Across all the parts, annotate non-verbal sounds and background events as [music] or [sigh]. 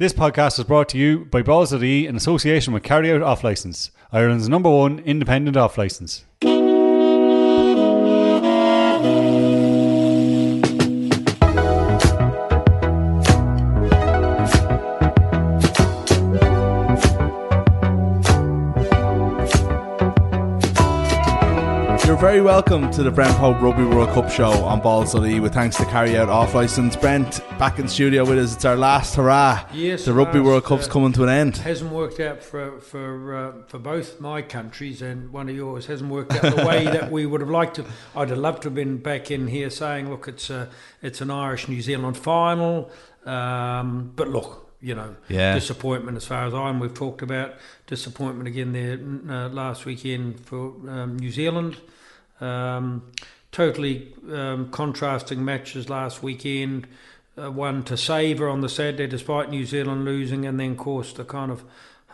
This podcast is brought to you by Balls.ie in association with Carry Out Off License, Ireland's number one independent off license. Very welcome to the Brent Pope Rugby World Cup show on Balls.ie with thanks to carry out off license. Brent back in studio with us. It's our last hurrah. Yes, the Rugby World Cup's uh, coming to an end. hasn't worked out for for uh, for both my countries and one of yours hasn't worked out the way that we would have liked to. I'd have loved to have been back in here saying, look, it's a it's an Irish New Zealand final, um, but look. You know, Yeah. disappointment as far as I'm. We've talked about disappointment again there uh, last weekend for um, New Zealand. Um, totally um, contrasting matches last weekend. Uh, one to savour on the Saturday, despite New Zealand losing, and then, of course, the kind of,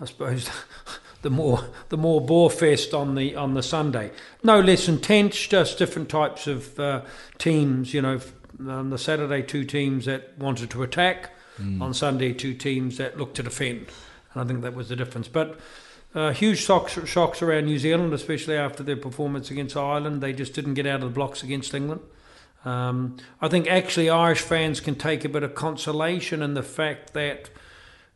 I suppose, [laughs] the more the more bore fest on the on the Sunday. No less intense, just different types of uh, teams. You know, on the Saturday, two teams that wanted to attack. On Sunday, two teams that looked to defend, and I think that was the difference. But uh, huge shocks, shocks around New Zealand, especially after their performance against Ireland. They just didn't get out of the blocks against England. Um, I think actually Irish fans can take a bit of consolation in the fact that,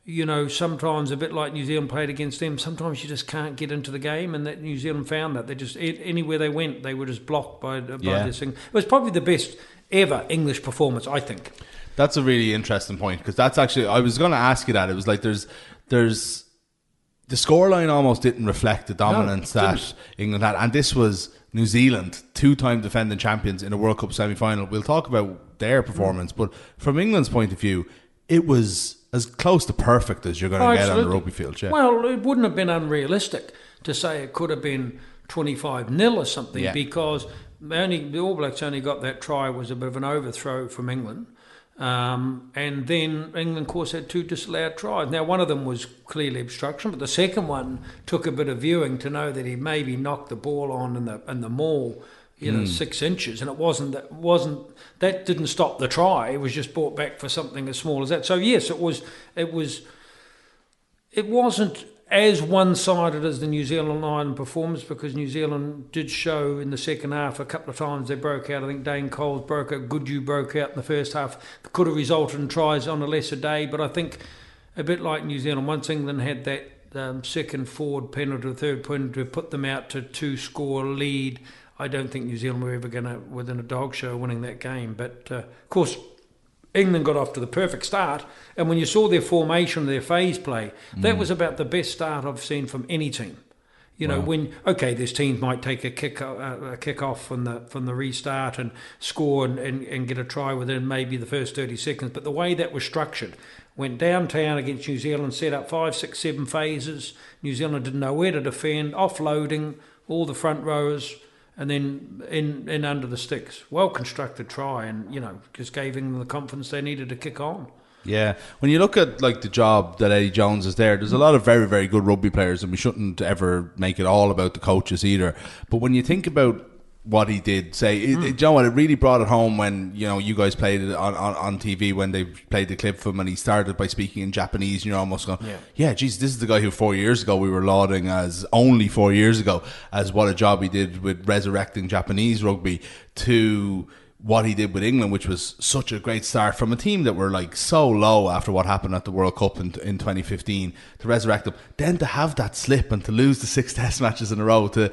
you know, sometimes a bit like New Zealand played against them, sometimes you just can't get into the game, and that New Zealand found that. They just, anywhere they went, they were just blocked by, by Yeah. this thing. It was probably the best ever English performance, I think. That's a really interesting point because that's actually I was going to ask you that. It was like there's there's the scoreline almost didn't reflect the dominance No, that England had, and this was New Zealand, two-time defending champions in a World Cup semi-final. We'll talk about their mm. performance, but from England's point of view, it was as close to perfect as you're going to Oh, get on the rugby field. Yeah. Well, it wouldn't have been unrealistic to say it could have been 25 nil or something Yeah. because only the All Blacks only got that try was a bit of an overthrow from England. Um, and then England, of course, had two disallowed tries. Now, one of them was clearly obstruction, but the second one took a bit of viewing to know that he maybe knocked the ball on in the in the maul, you know, six inches, and it wasn't that wasn't that didn't stop the try. It was just brought back for something as small as that. So yes, it was it was it wasn't as one-sided as the New Zealand Ireland performance because New Zealand did show in the second half a couple of times they broke out. I think Dane Coles broke out, Goodhue broke out in the first half. Could have resulted in tries on a lesser day, but I think a bit like New Zealand, once England had that um, second forward penalty, third penalty, put them out to two-score lead. I don't think New Zealand were ever going to within a dog show winning that game. But uh, of course, England got off to the perfect start, and when you saw their formation, their phase play, that was about the best start I've seen from any team. You know, when okay, this team might take a kick uh, a kick off from the from the restart and score and, and, and get a try within maybe the first thirty seconds, but the way that was structured, went downtown against New Zealand, set up five, six, seven phases. New Zealand didn't know where to defend, offloading all the front rowers and then in, in under the sticks. Well constructed try, and you know just gave England the confidence they needed to kick on. Yeah, when you look at like the job that Eddie Jones is there, there's a lot of very very good rugby players, and we shouldn't ever make it all about the coaches either. But when you think about what he did, say, it, it, you know what, it really brought it home when you know you guys played it on, on, on TV when they played the clip from, and he started by speaking in Japanese, and you're almost going, Yeah. yeah, geez, this is the guy who four years ago we were lauding as only four years ago as what a job he did with resurrecting Japanese rugby to what he did with England, which was such a great start from a team that were like so low after what happened at the World Cup in, in 2015 to resurrect them, then to have that slip and to lose the six [laughs] test matches in a row, to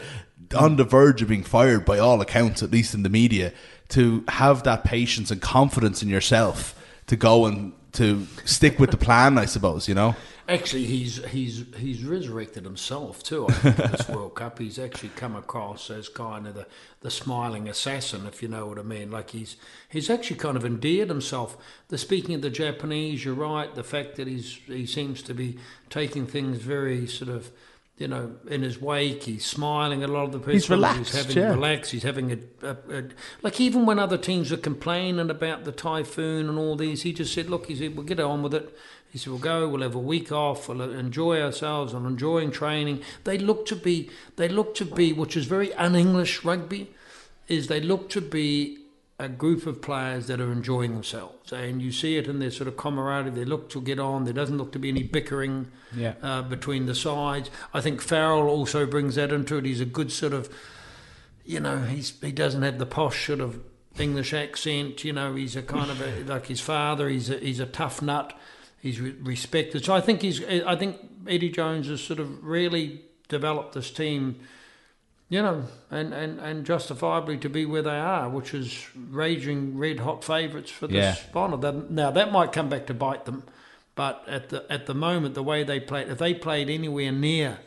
Mm. on the verge of being fired by all accounts, at least in the media, to have that patience and confidence in yourself to go and to stick with the plan, I suppose, you know? Actually, he's he's he's resurrected himself too. I think this [laughs] World Cup, he's actually come across as kind of the, the smiling assassin, if you know what I mean. Like he's he's actually kind of endeared himself. The speaking of the Japanese, you're right. The fact that he's he seems to be taking things very sort of. You know, in his wake, he's smiling at a lot of the people. He's relaxed, He's having yeah. relax. He's having a, a, a like even when other teams were complaining about the typhoon and all these, he just said, "Look, he said we'll get on with it." He said, "We'll go. We'll have a week off. We'll enjoy ourselves and enjoying training." They look to be, they look to be, which is very un-English rugby, is they look to be a group of players that are enjoying themselves, and you see it in their sort of camaraderie. They look to get on. There doesn't look to be any bickering Yeah. uh, between the sides. I think Farrell also brings that into it. He's a good sort of, you know, he's he doesn't have the posh sort of English accent. You know, he's a kind of a, [laughs] like his father. He's a, he's a tough nut. He's re- respected. So I think he's. I think Eddie Jones has sort of really developed this team. You know, and, and, and justifiably to be where they are, which is raging red hot favourites for this Yeah. final. Now that might come back to bite them, but at the at the moment, the way they played, if they played anywhere near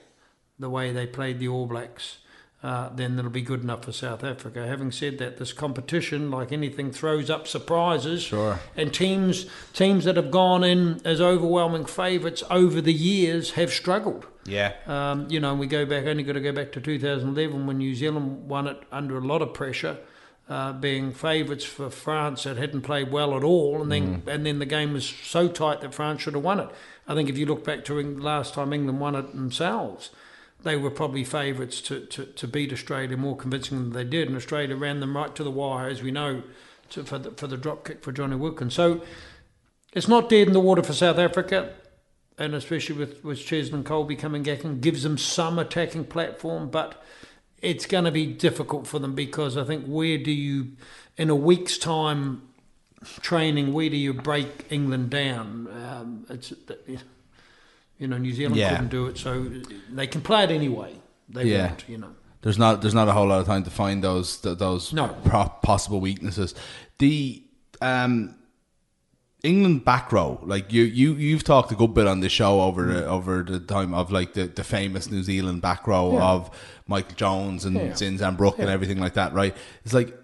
the way they played the All Blacks, uh, then it'll be good enough for South Africa. Having said that, this competition, like anything, throws up surprises. Sure. And teams teams that have gone in as overwhelming favourites over the years have struggled. Yeah. Um, you know, and we go back, only got to go back to 2011 when New Zealand won it under a lot of pressure, uh, being favourites for France that hadn't played well at all, and then and then the game was so tight that France should have won it. I think if you look back to Eng- last time England won it themselves, they were probably favourites to, to, to beat Australia more convincing than they did, and Australia ran them right to the wire, as we know, to, for the for the drop kick for Johnny Wilkins. So it's not dead in the water for South Africa and especially with, with Cheslin Kolbe coming back and gives them some attacking platform, but it's going to be difficult for them because I think where do you, in a week's time training, where do you break England down? Um, it's you know New Zealand Yeah. couldn't do it, so they can play it anyway. They Yeah. want, you know. There's not there's not a whole lot of time to find those those No. possible weaknesses. The um, England back row, like you you you've talked a good bit on the show over the, over the time of like the, the famous New Zealand back row Yeah. of Michael Jones and Yeah. Zinzan Brooke and everything like that, right? It's like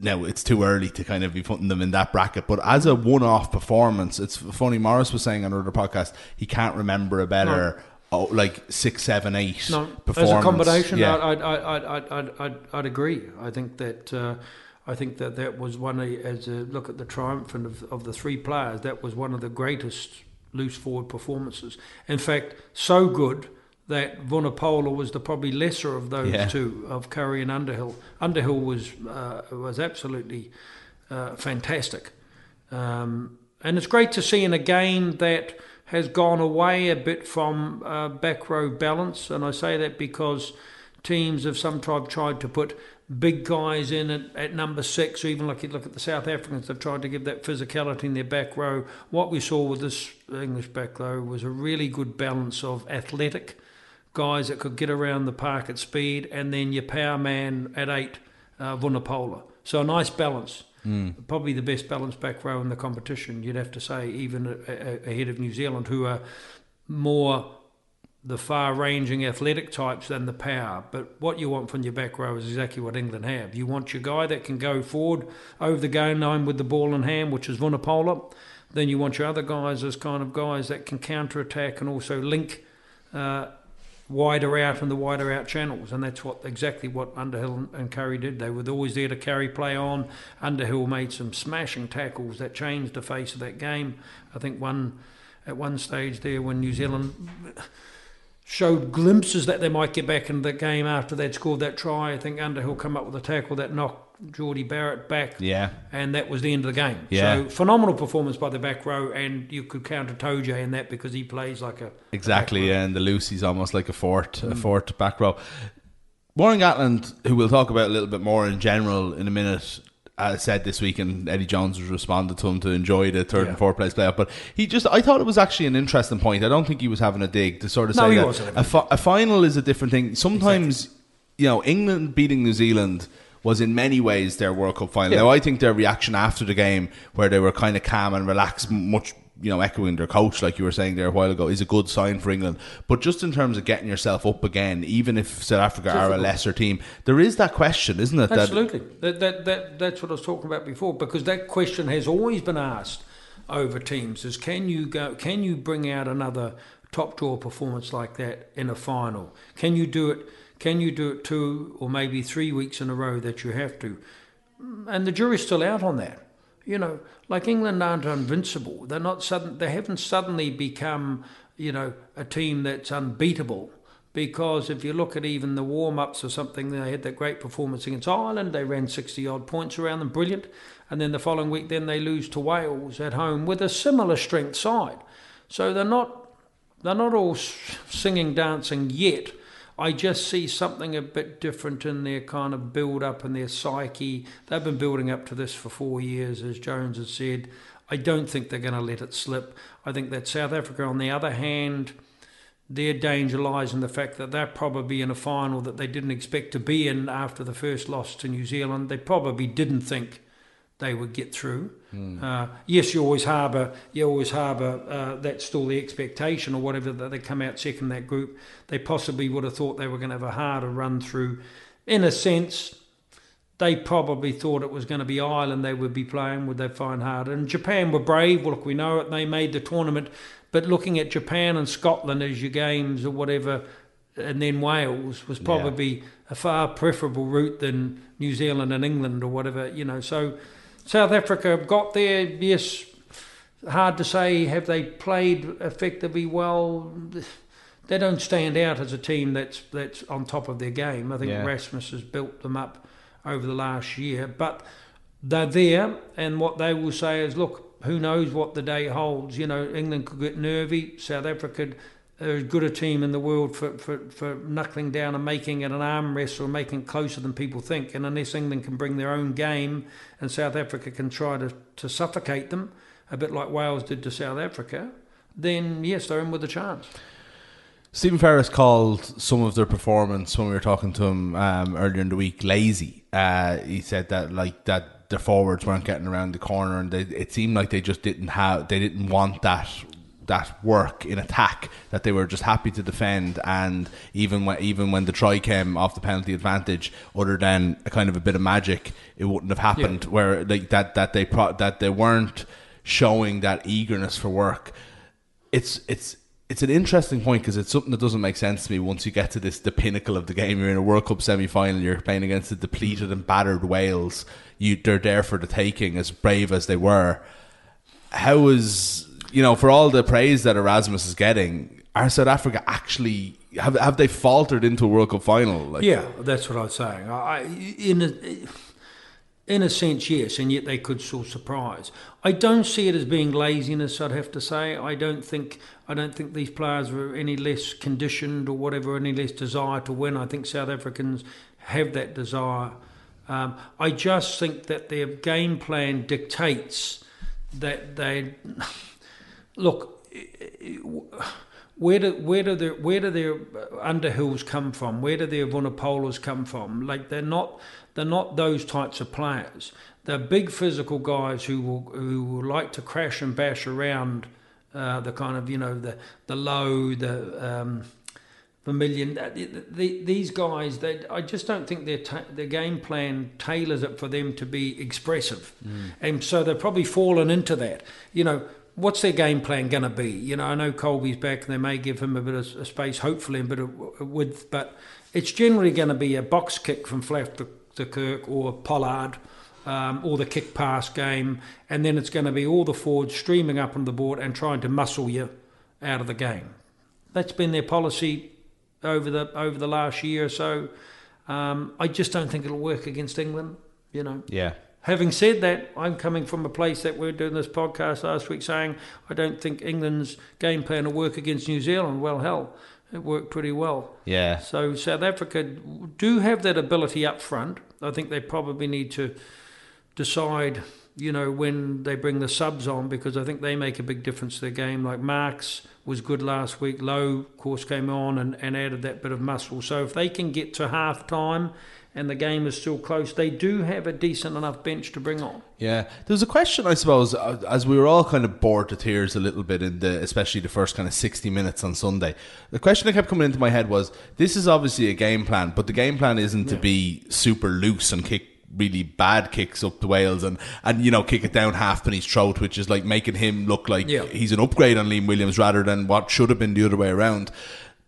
now it's too early to kind of be putting them in that bracket, but as a one-off performance, it's funny. Morris was saying on another podcast he can't remember a better. Oh, like six, seven, eight No, performance. as a combination, yeah. I'd, I'd, I'd, I'd, I'd, I'd, I'd agree. I think that uh, I think that that was one as a look at the triumph of, of the three players. That was one of the greatest loose forward performances. In fact, so good that Vunipola was the probably lesser of those Yeah. two of Curry and Underhill. Underhill was uh, was absolutely uh, fantastic. Um, and it's great to see in a game that has gone away a bit from uh, back row balance. And I say that because teams have sometimes tried to put big guys in at, at number six, or even like you look at the South Africans, they've tried to give that physicality in their back row. What we saw with this English back row was a really good balance of athletic guys that could get around the park at speed, and then your power man at eight, uh, Vunipola. So a nice balance. Probably the best balanced back row in the competition, you'd have to say, even a- a- ahead of New Zealand, who are more the far-ranging athletic types than the power. But what you want from your back row is exactly what England have. You want your guy that can go forward over the game line with the ball in hand, which is Vunipola. Then you want your other guys as kind of guys that can counter-attack and also link uh, wider out and the wider out channels, and that's what exactly what Underhill and Curry did. They were always there to carry play on. Underhill made some smashing tackles that changed the face of that game. I think one at one stage there when New Zealand showed glimpses that they might get back in the game after they'd scored that try. I think Underhill come up with a tackle that knocked Jordie Barrett back yeah. and that was the end of the game. Yeah. So phenomenal performance by the back row, and you could counter Toje in that because he plays like a Exactly, a and the Lucy's almost like a fort, Mm. a fort back row. Warren Gatland, who we'll talk about a little bit more in general in a minute, uh, said this week, and Eddie Jones has responded to him to enjoy the third Yeah. and fourth place playoff. But he just, I thought it was actually an interesting point. I don't think he was having a dig to sort of No, say that a, fi- a final is a different thing. Sometimes, you know, England beating New Zealand. Was in many ways their World Cup final. Yeah. Now I think their reaction after the game, where they were kind of calm and relaxed, much you know, echoing their coach, like you were saying there a while ago, is a good sign for England. But just in terms of getting yourself up again, even if South Africa are a lesser team, there is that question, isn't it? That, Absolutely. That, that, that, that's what I was talking about before because that question has always been asked over teams is can you go can you bring out another top draw performance like that in a final? Can you do it can you do it two or maybe three weeks in a row that you have to? And the jury's still out on that. You know, like England aren't invincible. They're not sudden they haven't suddenly become, you know, a team that's unbeatable because if you look at even the warm ups or something, they had that great performance against Ireland. They ran 60 odd points around them, brilliant. And then the following week, then they lose to Wales at home with a similar strength side. So they're not they're not all singing, dancing yet. I just see something a bit different in their kind of build up and their psyche. They've been building up to this for four years, as Jones has said. I don't think they're going to let it slip. I think that South Africa, on the other hand, their danger lies in the fact that they're probably in a final that they didn't expect to be in after the first loss to New Zealand. They probably didn't think they would get through. Mm. Uh, yes, you always harbour, you always harbour. Uh, that's still the expectation, or whatever that they come out second that group. They possibly would have thought they were going to have a harder run through. In a sense, they probably thought it was going to be Ireland they would be playing. Would they find harder? And Japan were brave. Well, look, we know it. They made the tournament but looking at Japan and Scotland as your games or whatever, and then Wales was probably yeah. a far preferable route than New Zealand and England or whatever, you know. So South Africa have got there, yes. Hard to say, have they played effectively well? They don't stand out as a team that's that's on top of their game. I think yeah. Rasmus has built them up over the last year, but they're there, and what they will say is, look, who knows what the day holds? You know, England could get nervy. South Africa are as good a team in the world for, for, for knuckling down and making it an arm wrestle, making it closer than people think. And unless England can bring their own game and South Africa can try to, to suffocate them, a bit like Wales did to South Africa, then yes, they're in with a chance. Stephen Ferris called some of their performance when we were talking to him um, earlier in the week lazy. Uh, he said that like that their forwards weren't getting around the corner, and they, it seemed like they just didn't have, they didn't want that that work in attack that they were just happy to defend and even when even when the try came off the penalty advantage other than a kind of a bit of magic it wouldn't have happened yeah. where like that that they pro- that they weren't showing that eagerness for work it's it's it's an interesting point because it's something that doesn't make sense to me once you get to this the pinnacle of the game you're in a world cup semi-final you're playing against the depleted and battered wales you they're there for the taking, as brave as they were. How is you know for all the praise that Erasmus is getting, are South Africa actually have have they faltered into a World Cup final? Like, yeah, that's what I was saying. I, in a, in a sense, yes, and yet they could still surprise. I don't see it as being laziness. I'd have to say. I don't think I don't think these players were any less conditioned or whatever, any less desire to win. I think South Africans have that desire. Um, I just think that their game plan dictates that they look. Where do where do their where do their Underhills come from? Where do their Vunipolas come from? Like they're not they're not those types of players. They're big physical guys who will who will like to crash and bash around uh, the kind of you know the the low the um, Vermeulen. Uh, these guys, they, I just don't think their ta- their game plan tailors it for them to be expressive, mm. and so they've probably fallen into that. You know, what's their game plan going to be? You know, I know Kolbe's back, and they may give him a bit of a space, hopefully, a bit of width, but it's generally going to be a box kick from Faf to, to Kirk or Pollard. Um, or the kick pass game, and then it's going to be all the forwards streaming up on the board and trying to muscle you out of the game. That's been their policy over the over the last year or so. Um, I just don't think it'll work against England. You know. Yeah. Having said that, I'm coming from a place that we are doing this podcast last week saying I don't think England's game plan will work against New Zealand. Well, hell, it worked pretty well. Yeah. So South Africa do have that ability up front. I think they probably need to decide, you know, when they bring the subs on because I think they make a big difference to their game. Like Marx was good last week. Lowe, of course, came on and, and added that bit of muscle. So if they can get to half time and the game is still close, they do have a decent enough bench to bring on. Yeah, there was a question, I suppose, as we were all kind of bored to tears a little bit in the, especially the first kind of sixty minutes on Sunday. The question that kept coming into my head was: This is obviously a game plan, but the game plan isn't yeah. to be super loose and kick really bad kicks up to Wales and, and you know kick it down Halfpenny's throat, which is like making him look like yeah. he's an upgrade on Liam Williams rather than what should have been the other way around.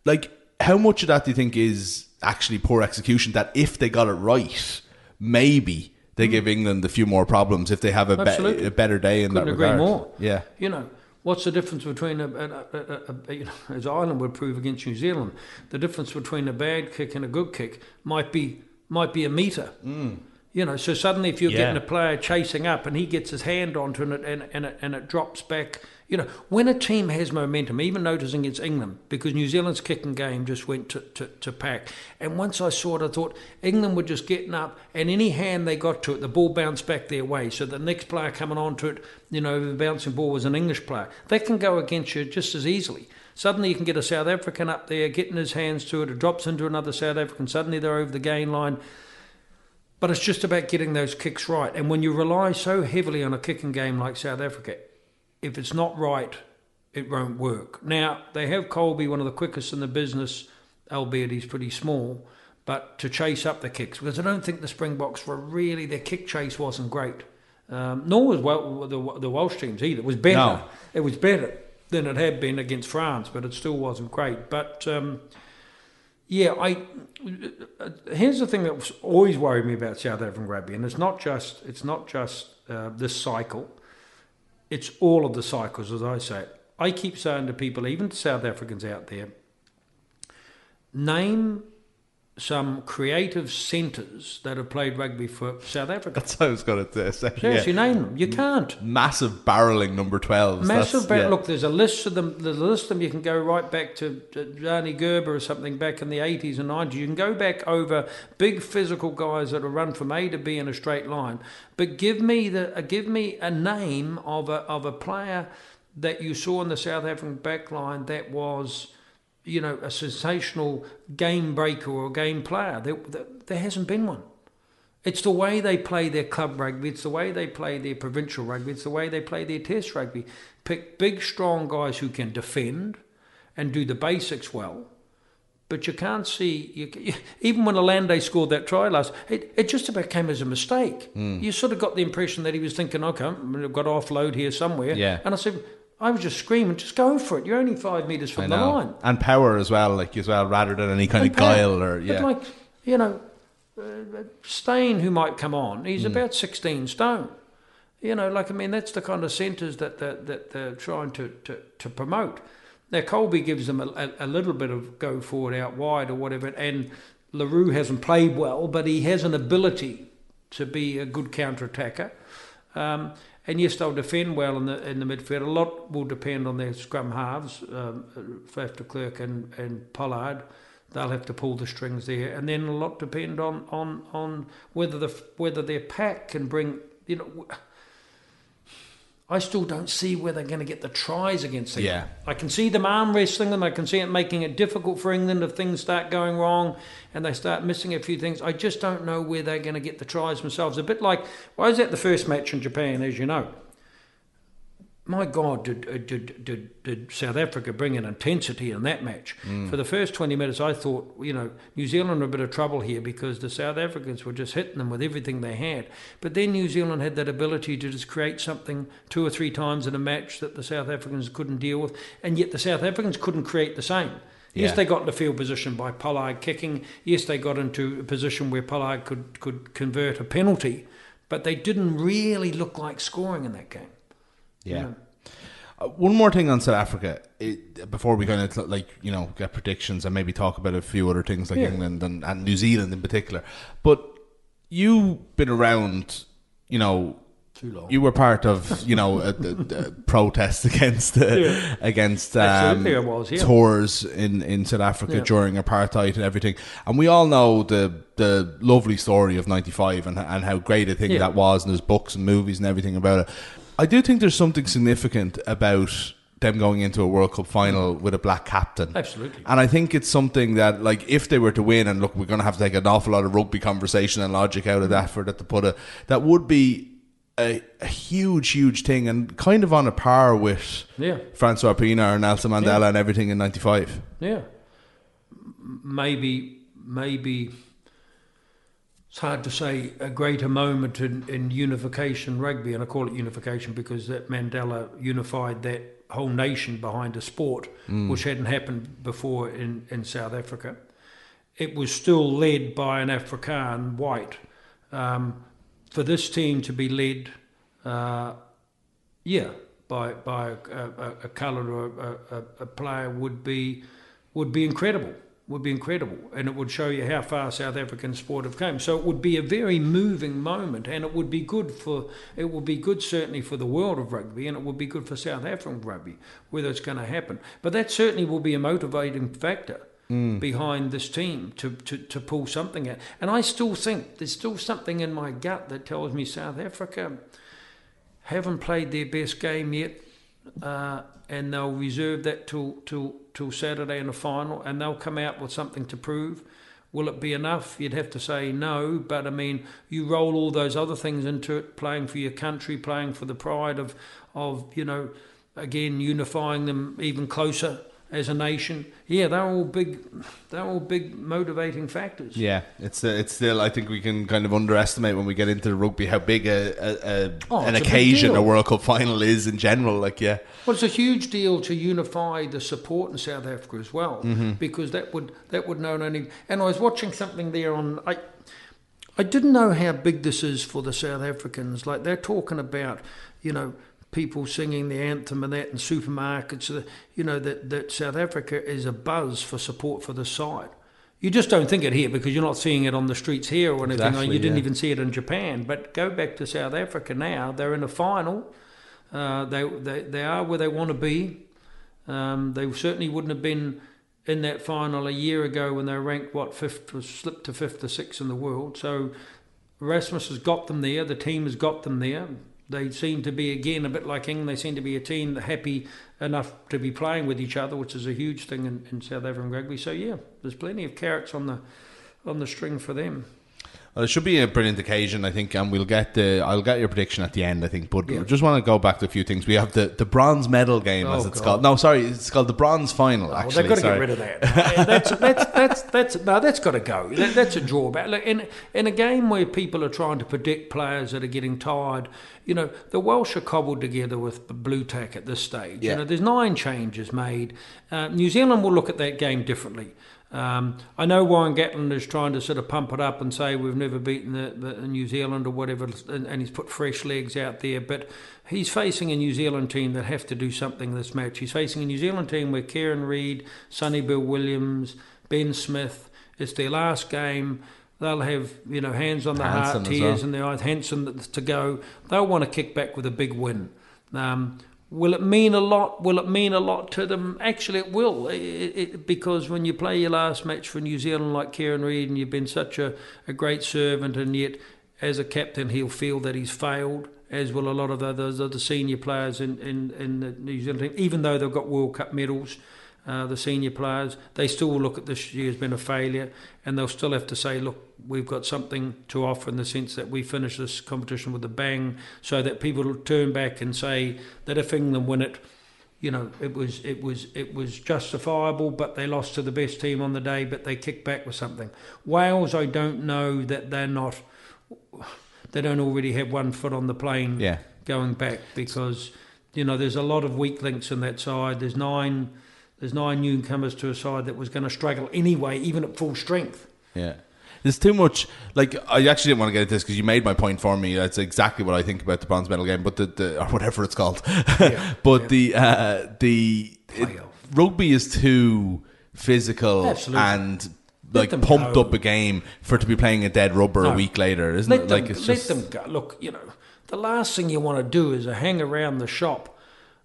Like, how much of that do you think is actually poor execution? That if they got it right, maybe they mm. give England a few more problems if they have a, be- a better day in Couldn't that agree regard. More. Yeah, you know What's the difference between a, a, a, a, you know, as Ireland would prove against New Zealand, the difference between a bad kick and a good kick might be might be a meter. Mm. You know, so suddenly if you're Yeah. getting a player chasing up and he gets his hand onto it and, and, it, and it drops back, you know, when a team has momentum, even noticing against England, because New Zealand's kicking game just went to, to, to pack. And once I saw it, I thought England were just getting up and any hand they got to it, the ball bounced back their way. So the next player coming onto it, you know, the bouncing ball was an English player. That can go against you just as easily. Suddenly you can get a South African up there, getting his hands to it, it drops into another South African, suddenly they're over the gain line. But it's just about getting those kicks right. And when you rely so heavily on a kicking game like South Africa, if it's not right, it won't work. Now, they have Kolbe, one of the quickest in the business, albeit he's pretty small, but to chase up the kicks, because I don't think the Springboks were really, their kick chase wasn't great. Um, nor was well, the, the Welsh teams either. It was better. No. It was better than it had been against France, but it still wasn't great. But um, yeah, I. Here's the thing that's always worried me about South African rugby, and it's not just it's not just uh, this cycle. It's all of the cycles, as I say. I keep saying to people, even to South Africans out there, name some creative centres that have played rugby for South Africa. That's what I was going to say. Seriously, yeah. name them. You can't. Massive barrelling number 12s. Massive. Yeah. Look, there's a list of them. There's a list of them. You can go right back to, to Johnny Gerber or something back in the 80s and 90s. You can go back over big physical guys that have run from A to B in a straight line. But give me the uh, give me a name of a of a player that you saw in the South African back line that was. You know, a sensational game breaker or game player. There, there, hasn't been one. It's the way they play their club rugby. It's the way they play their provincial rugby. It's the way they play their test rugby. Pick big, strong guys who can defend and do the basics well. But you can't see, you, you- [laughs] even when Allende scored that try last, it, it just about came as a mistake. Hmm. You sort of got the impression that he was thinking, okay, I've got to offload here somewhere. Yeah. And I said, I was just screaming, just go for it. You're only five metres from the line. And power as well, like as well, rather than any kind And of guile Pat- or but like you know, uh, Steyn who might come on, he's Hmm. about sixteen stone. You know, like I mean, that's the kind of centres that that, that they're trying to, to, to promote. Now Kolbe gives them a, a, a little bit of go forward out wide or whatever, and Le Roux hasn't played well, but he has an ability to be a good counter attacker. Um, and yes, they'll defend well in the in the midfield. A lot will depend on their scrum halves, um, Faf de Klerk and, and Pollard. They'll have to pull the strings there, and then a lot depend on, on, on whether the whether their pack can bring. You know, I still don't see where they're going to get the tries against England. Yeah. I can see them arm wrestling them. I can see it making it difficult for England if things start going wrong and they start missing a few things. I just don't know where they're going to get the tries themselves. A bit like, well, I was at the first match in Japan, as you know. My God, did, uh, did, did, did South Africa bring an intensity in that match? For the first 20 minutes, I thought, you know, New Zealand were a bit of trouble here because the South Africans were just hitting them with everything they had. But then New Zealand had that ability to just create something two or three times in a match that the South Africans couldn't deal with, and yet the South Africans couldn't create the same. Yes, they got into field position by Pollard kicking. Yes, they got into a position where Pollard could, could convert a penalty, but they didn't really look like scoring in that game. Yeah. Uh, one more thing on South Africa it, before we kind of like you know get predictions and maybe talk about a few other things like Yeah. England and, and New Zealand in particular. But you've been around, you know. Too long. You were part of, you know, a, a, a protest [laughs] against uh, Yeah. against um, was, yeah. tours in, in South Africa Yeah. during apartheid and everything. And we all know the the lovely story of '95 and and how great a thing Yeah. that was, and there's books and movies and everything about it. I do think there's something significant about them going into a World Cup final mm. with a black captain. Absolutely. And I think it's something that, like, if they were to win, and look, we're going to have to take an awful lot of rugby conversation and logic out of mm. that for that to put it, that would be a, a huge, huge thing, and kind of on a par with Yeah. Francois Pienaar and Nelson Mandela Yeah. and everything in '95. Yeah. Maybe, maybe it's hard to say a greater moment in, in unification rugby, and I call it unification because that Mandela unified that whole nation behind a sport, which hadn't happened before in, in South Africa. It was still led by an Afrikaan white. Um, for this team to be led, uh, yeah, by by a, a, a coloured or a, a player would be would be incredible. Would be incredible, and it would show you how far South African sport have come. So it would be a very moving moment, and it would be good for it would be good certainly for the world of rugby, and it would be good for South African rugby whether it's going to happen. But that certainly will be a motivating factor mm. behind this team to, to, to pull something out. And I still think there's still something in my gut that tells me South Africa haven't played their best game yet, uh, and they'll reserve that till, till, till Saturday in the final, and they'll come out with something to prove. Will it be enough? You'd have to say no, but I mean, you roll all those other things into it, playing for your country, playing for the pride of, of you know, again, unifying them even closer as a nation. Yeah, they're all big. They're all big motivating factors. Yeah, it's uh, it's still. I think we can kind of underestimate when we get into the rugby how big a, a, a Oh, an it's a occasion a World Cup final is in general. Like, yeah, Well, it's a huge deal to unify the support in South Africa as well, because that would that would not only. And I was watching something there on. I, I didn't know how big this is for the South Africans. Like they're talking about, you know, people singing the anthem and that in supermarkets. uh, You know that that South Africa is a buzz for support for the side. You just don't think it here because you're not seeing it on the streets here or anything. Exactly, you didn't even see it in Japan. But go back to South Africa now. They're in the final. Uh, they, they they are where they want to be. Um, they certainly wouldn't have been in that final a year ago when they were ranked what fifth, was slipped to fifth or sixth in the world. So Rasmus has got them there. The team has got them there. They seem to be again a bit like England. They seem to be a team that happy enough to be playing with each other, which is a huge thing in, in South African rugby. So yeah, there's plenty of carrots on the on the string for them. Well, it should be a brilliant occasion. I think, and we'll get the. I'll get your prediction at the end. I think, but Yeah. Just want to go back to a few things. We have the the bronze medal game, as Oh, it's God. called. No, sorry, it's called the bronze final. Oh, actually, they've got to get rid of that. that's, that's, that's, that's, no, that's got to go. That, that's a drawback. Look, in, in a game where people are trying to predict players that are getting tired, you know, the Welsh are cobbled together with the blue tack at this stage. Yeah. You know, there's nine changes made. Uh, New Zealand will look at that game differently. Um, I know Warren Gatland is trying to sort of pump it up and say we've never beaten the, the New Zealand or whatever, and, and he's put fresh legs out there. But he's facing a New Zealand team that have to do something this match. He's facing a New Zealand team where Kieran Read, Sonny Bill Williams, Ben Smith. It's their last game. They'll have you know hands on the heart, tears well. in their eyes. Hansen to go. They'll want to kick back with a big win. Um, will it mean a lot? Will it mean a lot to them? Actually, it will, it, it, because when you play your last match for New Zealand like Kieran Read, and you've been such a, a great servant, and yet as a captain he'll feel that he's failed. As will a lot of the others, other senior players in, in, in the New Zealand team, even though they've got World Cup medals uh, the senior players, they still will look at this year as been a failure, and they'll still have to say, look, we've got something to offer in the sense that we finish this competition with a bang, so that people will turn back and say that if England win it, you know, it was it was it was justifiable, but they lost to the best team on the day, but they kicked back with something. Wales, I don't know that they're not, they don't already have one foot on the plane Yeah. going back because you know there's a lot of weak links in that side. There's nine there's nine newcomers to a side that was going to struggle anyway, even at full strength. Yeah. There's too much. Like I actually didn't want to get into this because you made my point for me. That's exactly what I think about the bronze medal game, but the, the or whatever it's called. [laughs] Yeah, but yeah. the uh, the it- rugby is too physical Absolutely. and like pumped go. up a game for to be playing a dead rubber a week later, isn't Let it? them, Like it's let just them go. Look, you know, the last thing you want to do is hang around the shop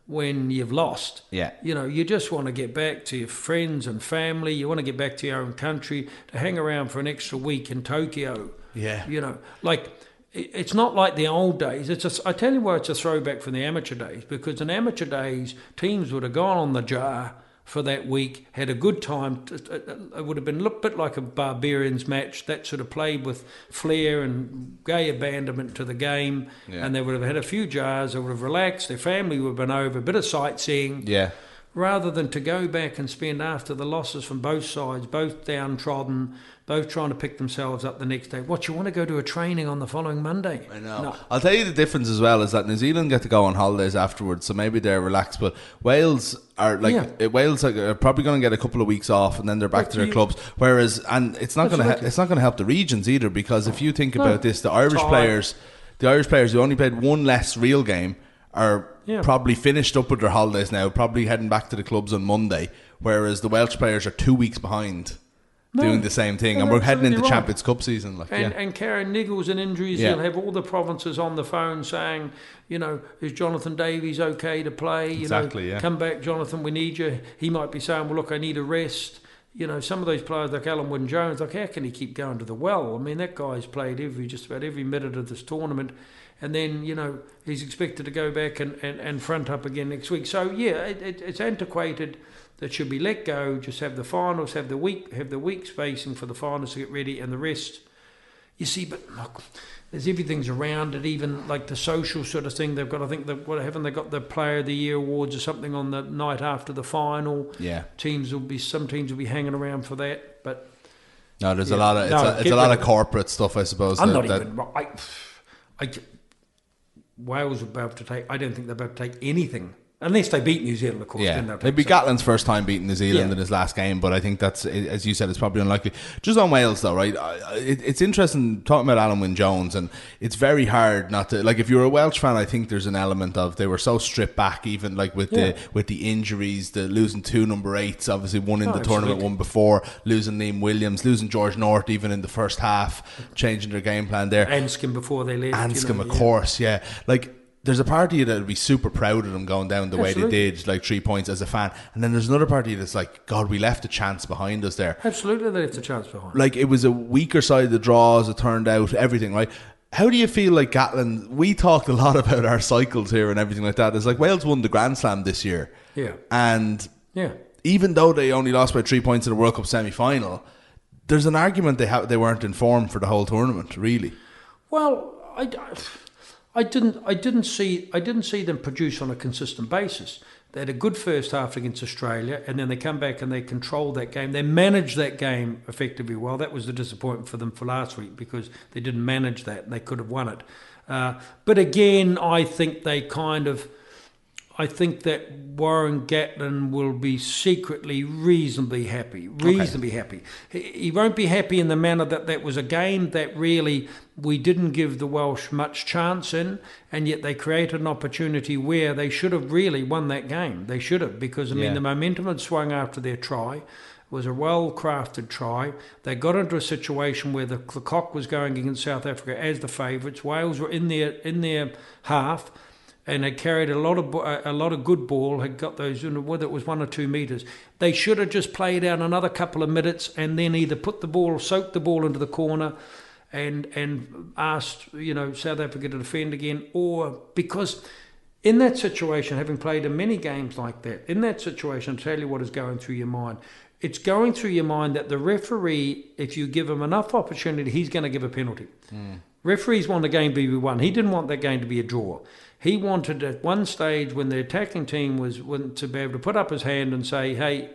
when you've lost. Yeah. You know, you just want to get back to your friends and family. You want to get back to your own country. To hang around for an extra week in Tokyo. Yeah. You know, like it's not like the old days. It's a, I tell you why it's a throwback from the amateur days because in amateur days teams would have gone on the jar for that week, had a good time. It uh, it would have been a bit like a barbarians match that sort of played with flair and gay abandonment to the game, Yeah. and they would have had a few jars. They would have relaxed. Their family would have been over, a bit of sightseeing yeah. rather than to go back and spend after the losses from both sides, both downtrodden, both trying to pick themselves up the next day. What you want to go to a training on the following Monday? I know. No. I'll tell you the difference as well is that New Zealand get to go on holidays afterwards, so maybe they're relaxed. But Wales are like Yeah. uh, Wales are probably going to get a couple of weeks off, and then they're back But to their you- clubs. Whereas, and it's not going to ridiculous. it's not going to help the regions either because if you think No. about this, the Irish Tired. players, the Irish players who only played one less real game. are Yeah. probably finished up with their holidays now, probably heading back to the clubs on Monday, whereas the Welsh players are two weeks behind doing the same thing, and we're heading into right. Champions Cup season. Like, And, yeah. and carrying niggles and injuries, Yeah. you'll have all the provinces on the phone saying, you know, is Jonathan Davies okay to play? You Exactly, know, yeah. come back, Jonathan, we need you. He might be saying, well, look, I need a rest. You know, some of those players like Alun Wyn Jones, like how can he keep going to the well? I mean, that guy's played every just about every minute of this tournament, and then you know he's expected to go back and, and, and front up again next week. So yeah, it, it, it's antiquated. That should be let go. Just have the finals, have the week, have the week spacing for the finals to get ready, and the rest. You see, but look, there's everything's around it. Even like the social sort of thing. They've got. I think what haven't they got the Player of the Year awards or something on the night after the final. yeah. Teams will be some teams will be hanging around for that, but No, there's a lot of it's No, a, it's a lot of of it. corporate stuff, I suppose. I'm that- not that- even. I, I, Wales are about to take. I don't think they're about to take anything unless they beat New Zealand, of course. Yeah, then they'll it'd be something. Gatland's first time beating New Zealand Yeah. in his last game, but I think that's, as you said, it's probably unlikely. Just on Wales, though, right? I- I- It, it's interesting talking about Alun Wyn Jones, and it's very hard not to like. If you're a Welsh fan, I think there's an element of they were so stripped back, even like with Yeah. the with the injuries, the losing two number eights, obviously one in Oh, the tournament, one before, losing Liam Williams, losing George North, even in the first half, changing their game plan there. Anscombe before they left. Anscombe, you know, of yeah. course, yeah. Like, there's a part of you that would be super proud of them going down the way they did, like three points as a fan. And then there's another part of you that's like, God, we left a chance behind us there. Absolutely, they left a chance behind. Like, it was a weaker side of the draw as it turned out, everything, right? How do you feel like Gatland? We talked a lot [laughs] about our cycles here and everything like that. It's like Wales won the Grand Slam this year. Yeah. And Yeah. even though they only lost by three points in the World Cup semi final, there's an argument they ha- they weren't informed for the whole tournament, really. Well, I, I didn't I didn't see I didn't see them produce on a consistent basis. They had a good first half against Australia, and then they come back and they controlled that game. They managed that game effectively well. That was the disappointment for them for last week because they didn't manage that and they could have won it. Uh, but again, I think they kind of. I think that Warren Gatland will be secretly reasonably happy. Reasonably happy. He, he won't be happy in the manner that that was a game that really we didn't give the Welsh much chance in, and yet they created an opportunity where they should have really won that game. They should have, because I Yeah. mean, the momentum had swung after their try. It was a well crafted try. They got into a situation where the, the cock was going against South Africa as the favourites. Wales were in their in their half and had carried a lot of a lot of good ball. Had got those whether it was one or two meters. They should have just played out another couple of minutes and then either put the ball, soaked the ball into the corner, and and asked you know South Africa to defend again, or because. In that situation, having played in many games like that, in that situation, I'll tell you what is going through your mind. It's going through your mind that the referee, if you give him enough opportunity, he's going to give a penalty. Hmm. Referees want the game to be won. He didn't want that game to be a draw. He wanted at one stage when the attacking team was when, to be able to put up his hand and say, "Hey,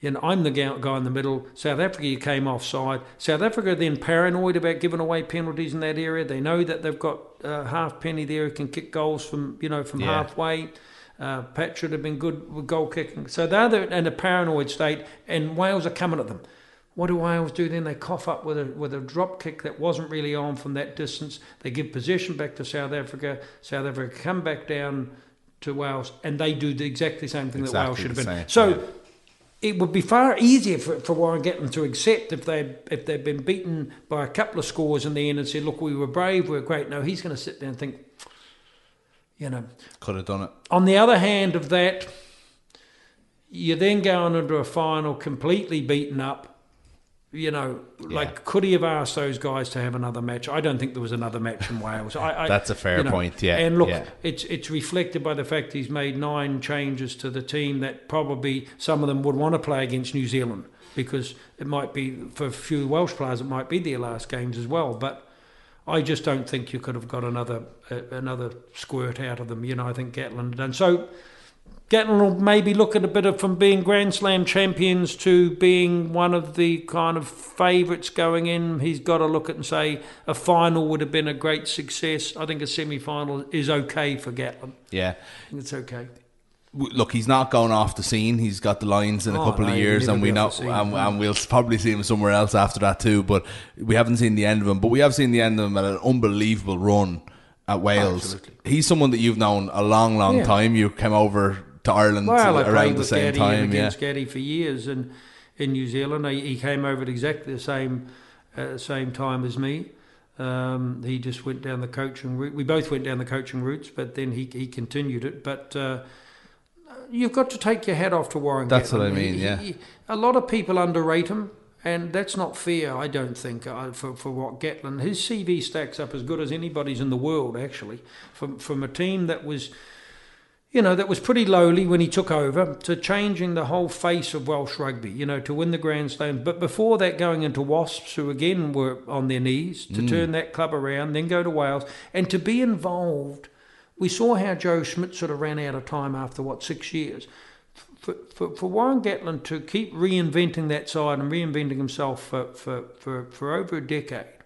you know, I'm the guy guy in the middle." South Africa came offside. South Africa then paranoid about giving away penalties in that area. They know that they've got uh, Halfpenny there who can kick goals from you know from Yeah. halfway. Uh, Pat should have been good with goal kicking. So they're in a paranoid state, and Wales are coming at them. What do Wales do then? They cough up with a with a drop kick that wasn't really on from that distance. They give possession back to South Africa. South Africa come back down to Wales, and they do the exactly same thing that Wales should have been. So yeah. it would be far easier for, for Warren Gatland to accept if they if they'd been beaten by a couple of scores in the end and said, "Look, we were brave, we were great." No, he's going to sit there and think, you know. Could have done it. On the other hand of that, you're then going into a final completely beaten up. You know, like could he have asked those guys to have another match? I don't think there was another match in Wales. I, I, That's a fair you know, point, yeah, And look, yeah. it's it's reflected by the fact he's made nine changes to the team that probably some of them would want to play against New Zealand because it might be for a few Welsh players it might be their last games as well. But I just don't think you could have got another uh, another squirt out of them. You know, I think Gatland done so. Gatland will maybe look at a bit of from being Grand Slam champions to being one of the kind of favourites going in. He's got to look at and say a final would have been a great success. I think a semi final is okay for Gatland. Yeah. It's okay. Look, he's not going off the scene. He's got the Lions in a Oh, couple no, of years, and we know, off the scene. and, and we'll probably see him somewhere else after that too. But we haven't seen the end of him. But we have seen the end of him at an unbelievable run at Wales. Absolutely. He's someone that you've known a long, long Yeah. time. You came over to Ireland Well, I around the same Gaddy time. and Yeah. against Gaddy for years, and in New Zealand, he, he came over at exactly the same uh, same time as me. Um, he just went down the coaching route. We both went down the coaching routes, but then he he continued it. But uh, you've got to take your hat off to Warren. That's what I mean, He- yeah. he- a lot of people underrate him. And that's not fair, I don't think, uh, for, for what Gatland. His CV stacks up as good as anybody's in the world, actually, from from a team that was you know, that was pretty lowly when he took over to changing the whole face of Welsh rugby, you know, to win the Grand Slam. But before that, going into Wasps, who again were on their knees, to mm. turn that club around, then go to Wales, and to be involved. We saw how Joe Schmidt sort of ran out of time after, what, six years. For, for, for Warren Gatland to keep reinventing that side and reinventing himself for, for, for, for over a decade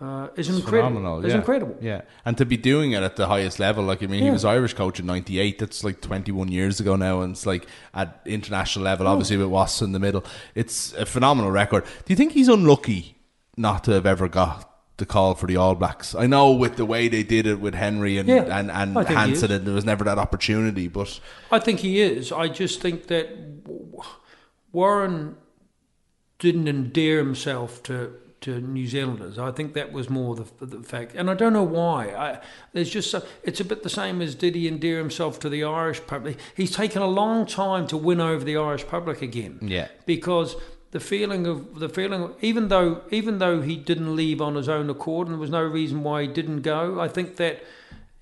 uh, is incredible. Phenomenal, It's yeah. incredible. Yeah, and to be doing it at the highest level, like I mean, he was Irish coach in '98. That's like 21 years ago now, and it's like at international level, obviously with Wasps in the middle. It's a phenomenal record. Do you think he's unlucky not to have ever got the call for the All Blacks? I know with the way they did it with Henry and Yeah, and, and Hansen, and there was never that opportunity. But I think he is. I just think that Warren didn't endear himself to to New Zealanders. I think that was more the, the fact, and I don't know why. I, there's just some, it's a bit the same as did he endear himself to the Irish public? He's taken a long time to win over the Irish public again. Yeah. because. The feeling of the feeling, of, even though even though he didn't leave on his own accord, and there was no reason why he didn't go, I think that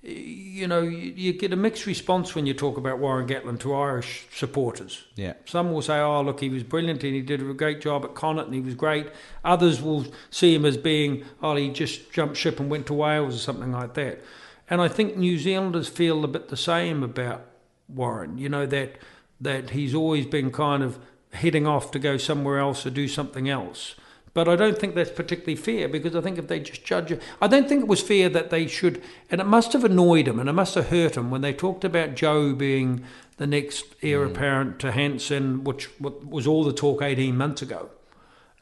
you know, you, you get a mixed response when you talk about Warren Gatland to Irish supporters. Yeah. Some will say, oh, look, he was brilliant and he did a great job at Connacht and he was great. Others will see him as being, oh, he just jumped ship and went to Wales or something like that. And I think New Zealanders feel a bit the same about Warren, you know, that, that he's always been kind of heading off to go somewhere else or do something else. But I don't think that's particularly fair because I think if they just judge it, I don't think it was fair that they should, and it must have annoyed him and it must have hurt him when they talked about Joe being the next heir apparent to Hansen, which was all the talk 18 months ago.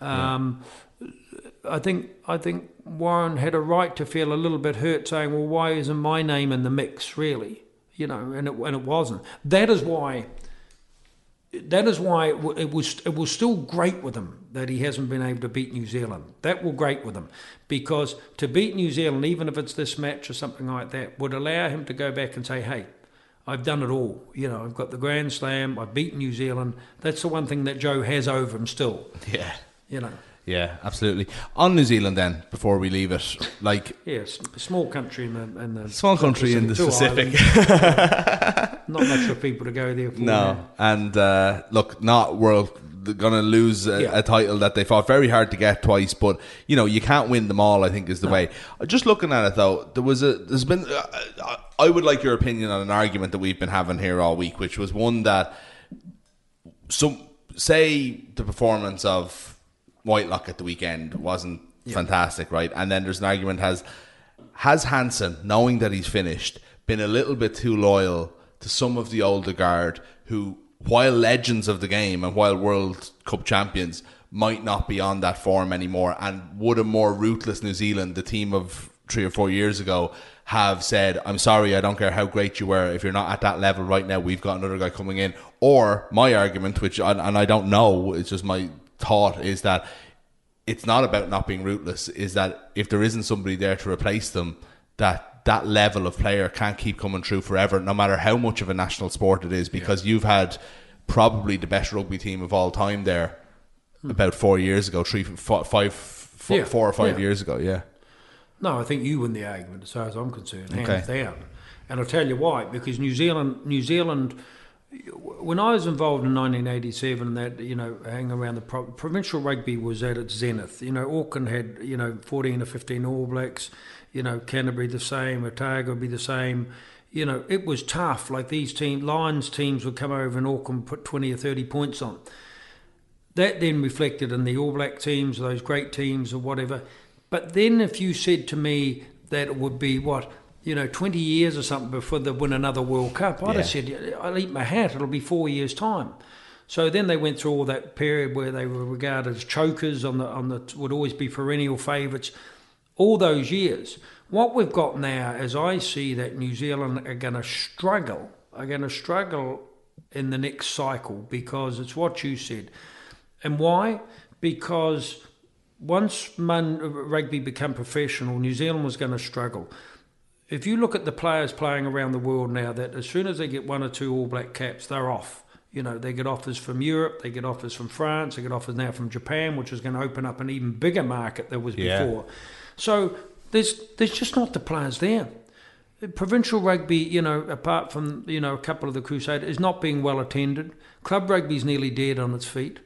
Um, I think I think Warren had a right to feel a little bit hurt, saying, "Well, why isn't my name in the mix?" Really, you know, and it, and it wasn't. That is why that is why it, it was it was still great with him that he hasn't been able to beat New Zealand. That will great with him because to beat New Zealand, even if it's this match or something like that, would allow him to go back and say, "Hey, I've done it all. You know, I've got the Grand Slam. I've beaten New Zealand. That's the one thing that Joe has over him still. yeah, You know, yeah, absolutely. On New Zealand, then before we leave it, like [laughs] yes, a small country in the in the small country in the Pacific. [laughs] Not much for people to go there for. No, and uh, look, not world going to lose a, Yeah. a title that they fought very hard to get twice, but you know you can't win them all. I think is the way. Just looking at it though, there was a there's been. Uh, I would like your opinion on an argument that we've been having here all week, which was one that some say the performance of Whitelock at the weekend wasn't fantastic, right? And then there's an argument has has Hansen, knowing that he's finished, been a little bit too loyal to some of the older guard who, while legends of the game and while World Cup champions, might not be on that form anymore? And would a more ruthless New Zealand, the team of three or four years ago, have said, I'm sorry, I don't care how great you were, if you're not at that level right now, we've got another guy coming in? Or my argument, which, and and I don't know, it's just my thought, is that it's not about not being rootless is that if there isn't somebody there to replace them that that level of player can't keep coming through forever no matter how much of a national sport it is because you've had probably the best rugby team of all time there about four years ago three four, five four, Hmm. Yeah, four or five yeah. years ago yeah No, I think you win the argument as far as I'm concerned, hands Okay. down. And I'll tell you why. Because New Zealand, New Zealand, when I was involved in 1987, that you know, hanging around the pro- provincial rugby was at its zenith. You know, Auckland had you know 14 or 15 All Blacks. You know, Canterbury the same, Otago would be the same. You know, it was tough. Like these team Lions teams would come over and Auckland put 20 or 30 points on that then reflected in the All Black teams, those great teams or whatever. But then if you said to me that it would be what, you know, 20 years or something before they win another World Cup, I'd Yeah. have said, I'll eat my hat, it'll be four years' time. So then they went through all that period where they were regarded as chokers on the on the would always be perennial favourites. all those years. What we've got now is I see that New Zealand are going to struggle, are going to struggle in the next cycle because it's what you said. And why? Because once man, rugby become professional, New Zealand was going to struggle. If you look at the players playing around the world now, that as soon as they get one or two All Black caps, they're off. You know, they get offers from Europe, they get offers from France, they get offers now from Japan, which is going to open up an even bigger market than was Yeah. before. So there's there's just not the players there. Provincial rugby, you know, apart from you know a couple of the Crusaders, is not being well attended. Club rugby's nearly dead on its feet.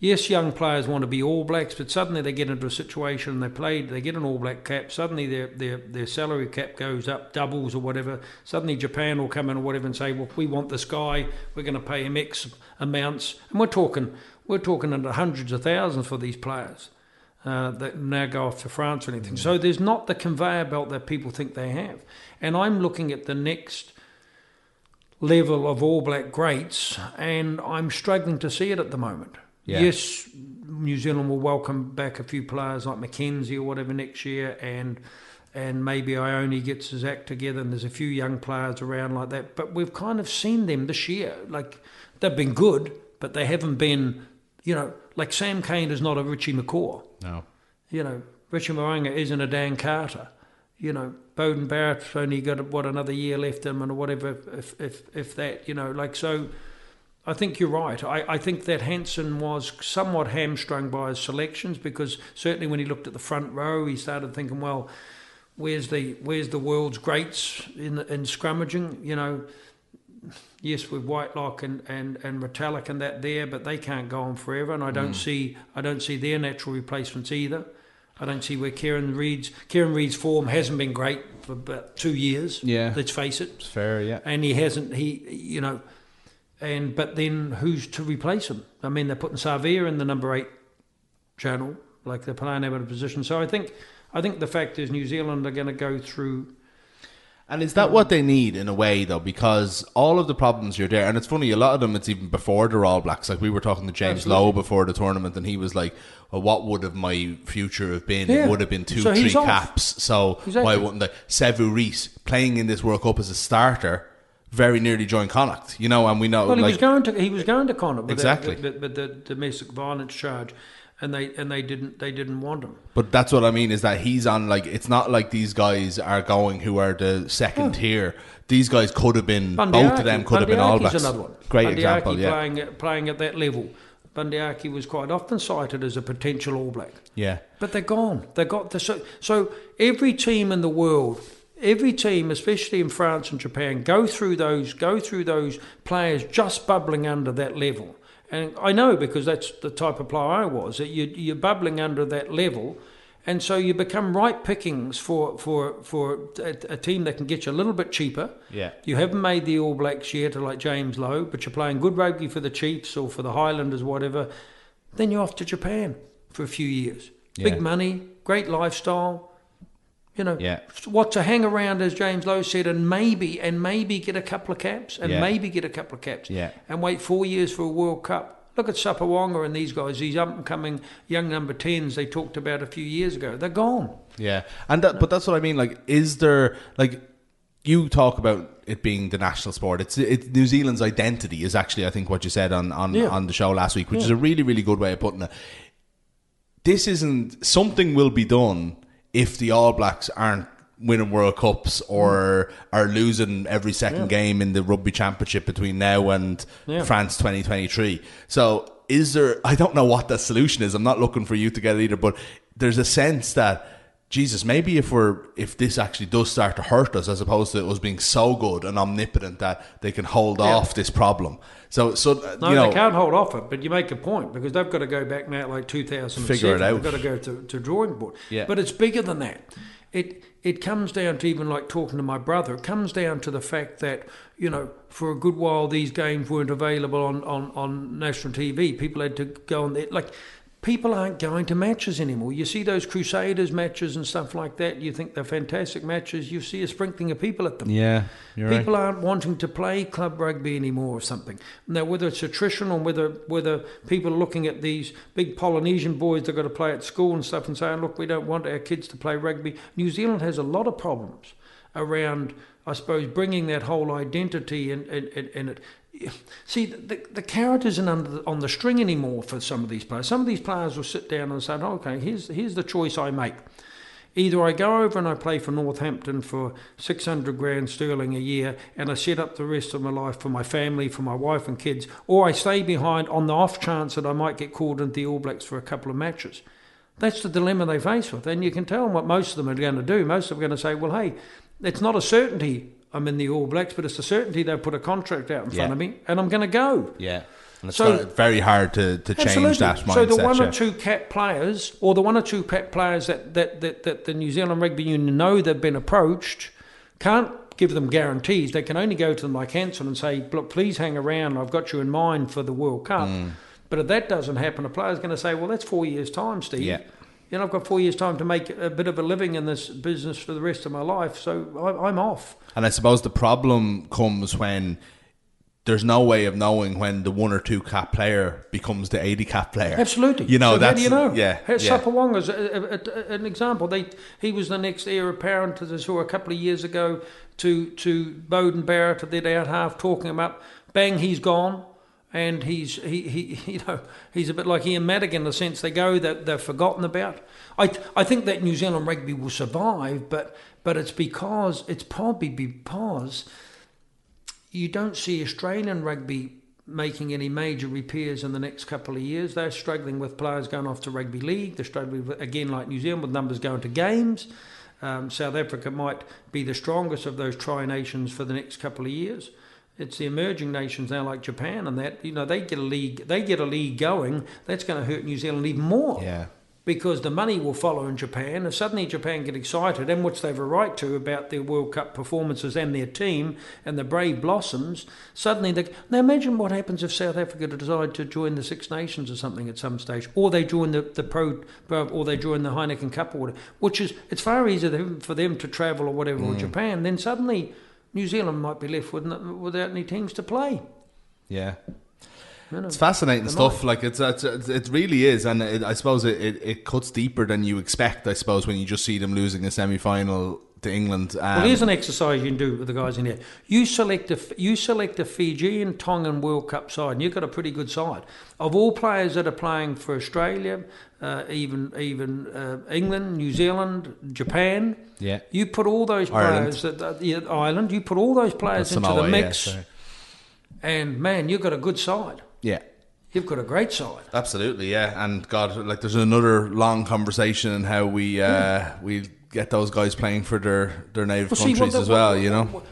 Yes, young players want to be All Blacks, but suddenly they get into a situation and they played, they get an All Black cap. Suddenly their their their salary cap goes up, doubles or whatever. Suddenly Japan will come in or whatever and say, well, we want this guy, we're going to pay him X amounts, and we're talking we're talking under hundreds of thousands for these players uh, that now go off to France or anything. So there's not the conveyor belt that people think they have. And I'm looking at the next level of All Black greats, and I'm struggling to see it at the moment. Yeah. Yes, New Zealand will welcome back a few players like McKenzie or whatever next year, and and maybe Ioane gets his act together, and there's a few young players around like that. But we've kind of seen them this year. Like they've been good, but they haven't been, you know, like Sam Cane is not a Richie McCaw. No. You know, Richie Mo'unga isn't a Dan Carter. You know, Beauden Barrett's only got what another year left him and whatever, if if if that. You know, like so. I think you're right. I, I think that Hansen was somewhat hamstrung by his selections because certainly when he looked at the front row, he started thinking, well, where's the where's the world's greats in in scrummaging? You know, yes, with Whitelock and and and Retallick and that there, but they can't go on forever. And I don't mm. see I don't see their natural replacements either. I don't see where Kieran Read's Kieran Read's form hasn't been great for about two years. Yeah. let's face it It's fair, yeah. and he hasn't he you know and but then who's to replace him i mean they're putting Savea in the number eight channel like they're playing him in a position so i think i think the fact is new zealand are going to go through And is that what they need in a way, though? Because all of the problems you're there, and it's funny, a lot of them it's even before they're All Blacks. Like we were talking to James Absolutely. Lowe before the tournament, and he was like, well, "What would have my future have been? Yeah. It would have been two, So three off. caps. So Exactly. why wouldn't they?" Sevu Reece playing in this World Cup as a starter, very nearly joined Connacht. You know, and we know well he like was going to he was going to Connacht with Exactly. the, with the domestic violence charge and they and they didn't they didn't want him But that's what I mean is that he's on like it's not like these guys are going who are the second hmm. tier. These guys could have been both of them could have been all blacks. another one. Great Bundee Aki example, yeah. playing at, playing at that level Bundee Aki was quite often cited as a potential All Black Yeah. But they're gone. They got the so, so every team in the world, every team, especially in France and Japan, go through those go through those players just bubbling under that level. And I know because that's the type of player I was. That you, you're bubbling under that level, and so you become right pickings for for for a, a team that can get you a little bit cheaper. Yeah. You haven't made the All Blacks yet, like James Lowe, but you're playing good rugby for the Chiefs or for the Highlanders, whatever. Then you're off to Japan for a few years. Yeah. Big money, great lifestyle. You know, Yeah. what to hang around, as James Lowe said, and maybe and maybe get a couple of caps, and Yeah. maybe get a couple of caps, Yeah. and wait four years for a World Cup. Look at Sopoaga and these guys, these up and coming young number tens they talked about a few years ago. They're gone. Yeah, and that, but that's what I mean. Like, is there like you talk about it being the national sport? It's it's New Zealand's identity is actually I think what you said on on, Yeah. on the show last week, which is a really really good way of putting it. This isn't something will be done if the All Blacks aren't winning World Cups or are losing every second game in the rugby championship between now and Yeah. France 2023. So is there I don't know what the solution is. I'm not looking for you to get it either, but there's a sense that Jesus, maybe if we're if this actually does start to hurt us as opposed to us being so good and omnipotent that they can hold off this problem. So so uh, No, you know they can't hold off it, but you make a point because they've got to go back now like two thousand. Figure it out. They've got to go to, to drawing board. Yeah. But it's bigger than that. It it comes down to even like talking to my brother. It comes down to the fact that you know for a good while these games weren't available on on, on national TV. People had to go on there like. People aren't going to matches anymore. You see those Crusaders matches and stuff like that. You think they're fantastic matches. You see a sprinkling of people at them. Yeah, you're People aren't wanting to play club rugby anymore or something. Now, whether it's attrition or whether whether people are looking at these big Polynesian boys that got to play at school and stuff and saying, look, we don't want our kids to play rugby. New Zealand has a lot of problems around, I suppose, bringing that whole identity and in, in, in it. See, the, the carrot isn't under the, on the string anymore for some of these players. Some of these players will sit down and say, okay, here's, here's the choice I make. Either I go over and I play for Northampton for 600 grand sterling a year and I set up the rest of my life for my family, for my wife and kids, or I stay behind on the off chance that I might get called into the All Blacks for a couple of matches. That's the dilemma they face with. And you can tell them what most of them are going to do. Most of them are going to say, well, hey, it's not a certainty I'm in the All Blacks, but it's a certainty they'll put a contract out in front of me and I'm going to go. Yeah. And it's So- very hard to, to change that mindset. So the one yeah. or two cap players, or the one or two cap players that, that, that, that the New Zealand Rugby Union know they've been approached, can't give them guarantees. They can only go to them like Hansen and say, look, please hang around. I've got you in mind for the World Cup. Mm. But if that doesn't happen, a player's going to say, well, that's four years' time, Steve. Yeah. You know, I've got four years' time to make a bit of a living in this business for the rest of my life, so I, I'm off. And I suppose the problem comes when there's no way of knowing when the one or two cap player becomes the 80 cap player. Absolutely. You know, so how that's you know? yeah. How- yeah. A, a, an example. They he was the next heir apparent to this who a couple of years ago to to Beauden Barrett at the out half talking about bang he's gone. And he's he, he [laughs] you know he's a bit like Ian Madigan in the sense they go that they're forgotten about. I I think that New Zealand rugby will survive, but but it's because it's probably because you don't see Australian rugby making any major repairs in the next couple of years. They're struggling with players going off to rugby league. They're struggling with, again like New Zealand with numbers going to games. Um, South Africa might be the strongest of those tri nations for the next couple of years. It's the emerging nations now, like Japan, and that you know they get a league, they get a league going. That's going to hurt New Zealand even more Yeah. because the money will follow in Japan. And suddenly Japan get excited, and which they have a right to, about their World Cup performances and their team and the brave blossoms. Suddenly, they now imagine what happens if South Africa decide to join the Six Nations or something at some stage, or they join the the pro, or they join the Heineken Cup or whatever. Which is it's far easier for them to travel or whatever or mm. Japan. Then suddenly. New Zealand might be left without any teams to play. Yeah. You know. It's fascinating stuff. Like it's, it's, it's it really is, and it, I suppose it, it, it cuts deeper than you expect. I suppose when you just see them losing a semi final to England. Um, Well, here's an exercise you can do with the guys in here. You select a you select a Fijian Tongan World Cup side, and you've got a pretty good side. Of all players that are playing for Australia, uh, even even uh, England, New Zealand, Japan, yeah. you put all those Ireland. players that that- yeah, Ireland, you put all those players into Samoa, the yeah, mix, sorry. and man, you've got a good side. yeah. You've got a great side. Absolutely, yeah. And God, like, there's another long conversation in how we uh, we get those guys playing for their their native Well, see, countries what the- as well. what- you know. what-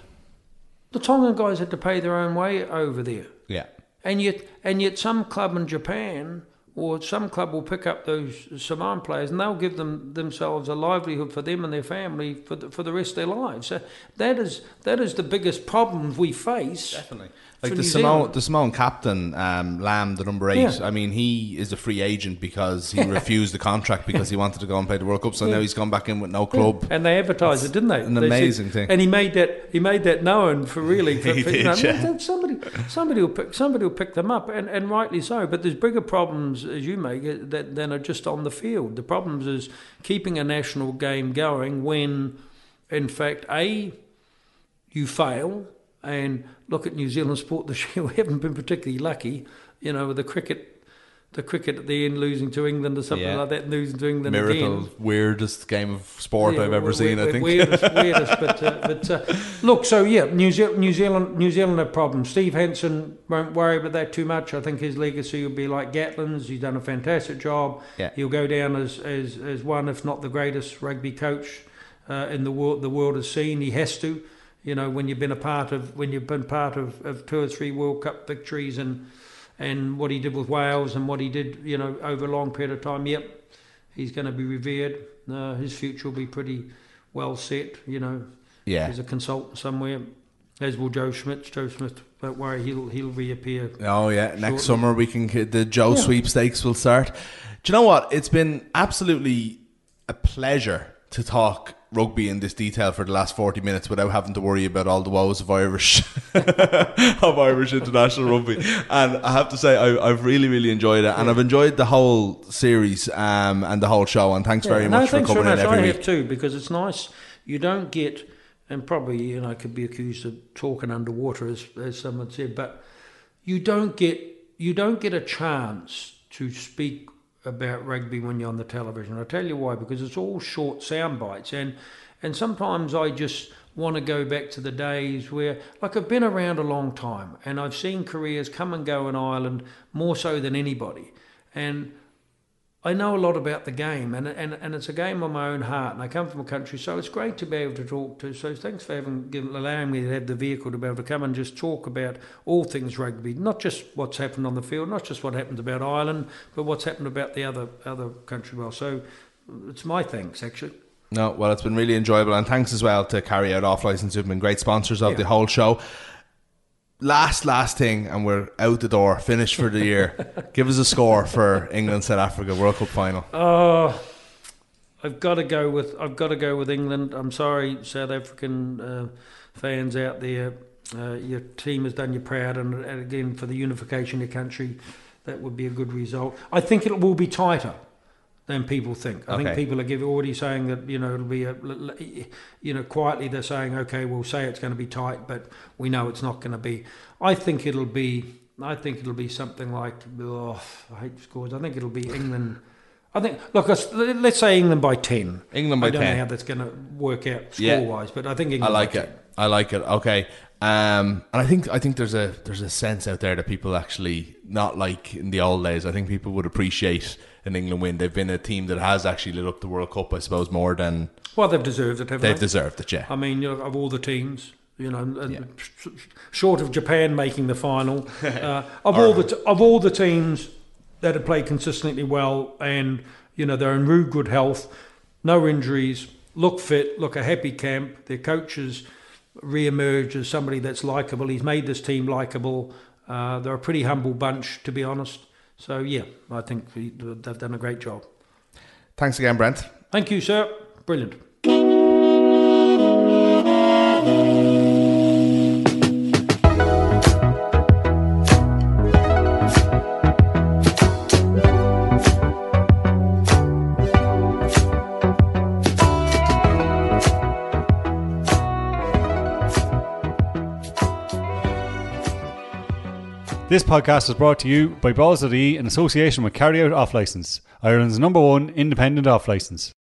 The Tongan guys had to pay their own way over there. Yeah. And yet, and yet, some club in Japan or some club will pick up those Samoan players, and they'll give them themselves a livelihood for them and their family for the, for the rest of their lives. So that is that is the biggest problem we face. Definitely. Like the New Samoan, Zealand. the Samoan captain, um, Lam, the number eight. Yeah. I mean, he is a free agent because he [laughs] refused the contract because he wanted to go and play the World Cup. So now he's gone back in with no club. And they advertised it, didn't they? an They said- amazing thing. And he made that he made that known for really. [laughs] For, for, did, you know, yeah. Somebody somebody will pick somebody will pick them up, and, and rightly so. But there's bigger problems as you make it that than are just on the field. The problems is keeping a national game going when, in fact, a you fail. And look at New Zealand sport this [laughs] year. We haven't been particularly lucky, you know, with the cricket, the cricket at the end losing to England or something Yeah. like that, losing to England Miracle, again. weirdest game of sport Yeah, I've ever seen. I think. weirdest, [laughs] weirdest. But uh, but uh, look, so yeah, New Zealand, New Zealand, New Zealand have problems. Steve Hansen won't worry about that too much. I think his legacy will be like Gatland's. He's done a fantastic job. Yeah. He'll go down as as, as one, if not the greatest rugby coach uh, in the world. The world has seen. He has to. You know, when you've been a part of when you've been part of, of two or three World Cup victories and and what he did with Wales and what he did, you know, over a long period of time. Yep, he's going to be revered. Uh, his future will be pretty well set. You know, yeah. he's a consultant somewhere, as will Joe Schmidt. Joe Schmidt, don't worry, he'll he'll reappear. Oh yeah, next summer we can the Joe Yeah. sweepstakes will start. Do you know what? It's been absolutely a pleasure to talk rugby in this detail for the last 40 minutes without having to worry about all the woes of Irish [laughs] of Irish international rugby. And I have to say I, have really really enjoyed it and I've enjoyed the whole series um, and the whole show and thanks yeah, very no, much thanks for coming in every I week. have too because it's nice. You don't get and probably you know could be accused of talking underwater as, as someone said but you don't get you don't get a chance to speak about rugby when you're on the television. I'll tell you why, because it's all short sound bites. And, and sometimes I just want to go back to the days where, like, I've been around a long time and I've seen careers come and go in Ireland more so than anybody. And I know a lot about the game, and, and, and it's a game on my own heart, and I come from a country, so it's great to be able to talk to. So thanks for having given, allowing me to have the vehicle to be able to come and just talk about all things rugby, not just what's happened on the field, not just what happened about Ireland, but what's happened about the other other country well. So it's my thanks actually. No, well, it's been really enjoyable, and thanks as well to Carry Out Off License, who've been great sponsors of yeah. the whole show last last thing, and we're out the door, finished for the year. [laughs] Give us a score for England South Africa World Cup final. Oh, I've got to go with I've got to go with England. I'm sorry, South African uh, fans out there. Uh, your team has done you proud, and, and again for the unification of the country, that would be a good result. I think it will be tighter than people think. I okay. think people are giving, already saying that you know it'll be a, you know quietly they're saying okay we'll say it's going to be tight, but we know it's not going to be. I think it'll be. I think it'll be something like oh, I hate scores. I think it'll be England. I think look, let's say England by ten. England by ten. I don't 10. know how that's going to work out score yeah. wise, but I think England. I like it. 10. I like it. Okay. Um, and I think I think there's a there's a sense out there that people actually not like in the old days. I think people would appreciate an England win. They've been a team that has actually lit up the World Cup, I suppose, more than well, they've deserved it. They've they? deserved it. Yeah. I mean, you know, of all the teams, you know, yeah. short of Japan making the final, [laughs] uh, of all the of all the teams that have played consistently well, and you know they're in real good health, no injuries, look fit, look a happy camp. Their coaches re-emerge as somebody that's likable. He's made this team likable. Uh, they're a pretty humble bunch, to be honest. So yeah, I think they've done a great job. Thanks again, Brent. Thank you, sir. Brilliant. This podcast is brought to you by Balls.ie in association with Carry Out Off License, Ireland's number one independent off license.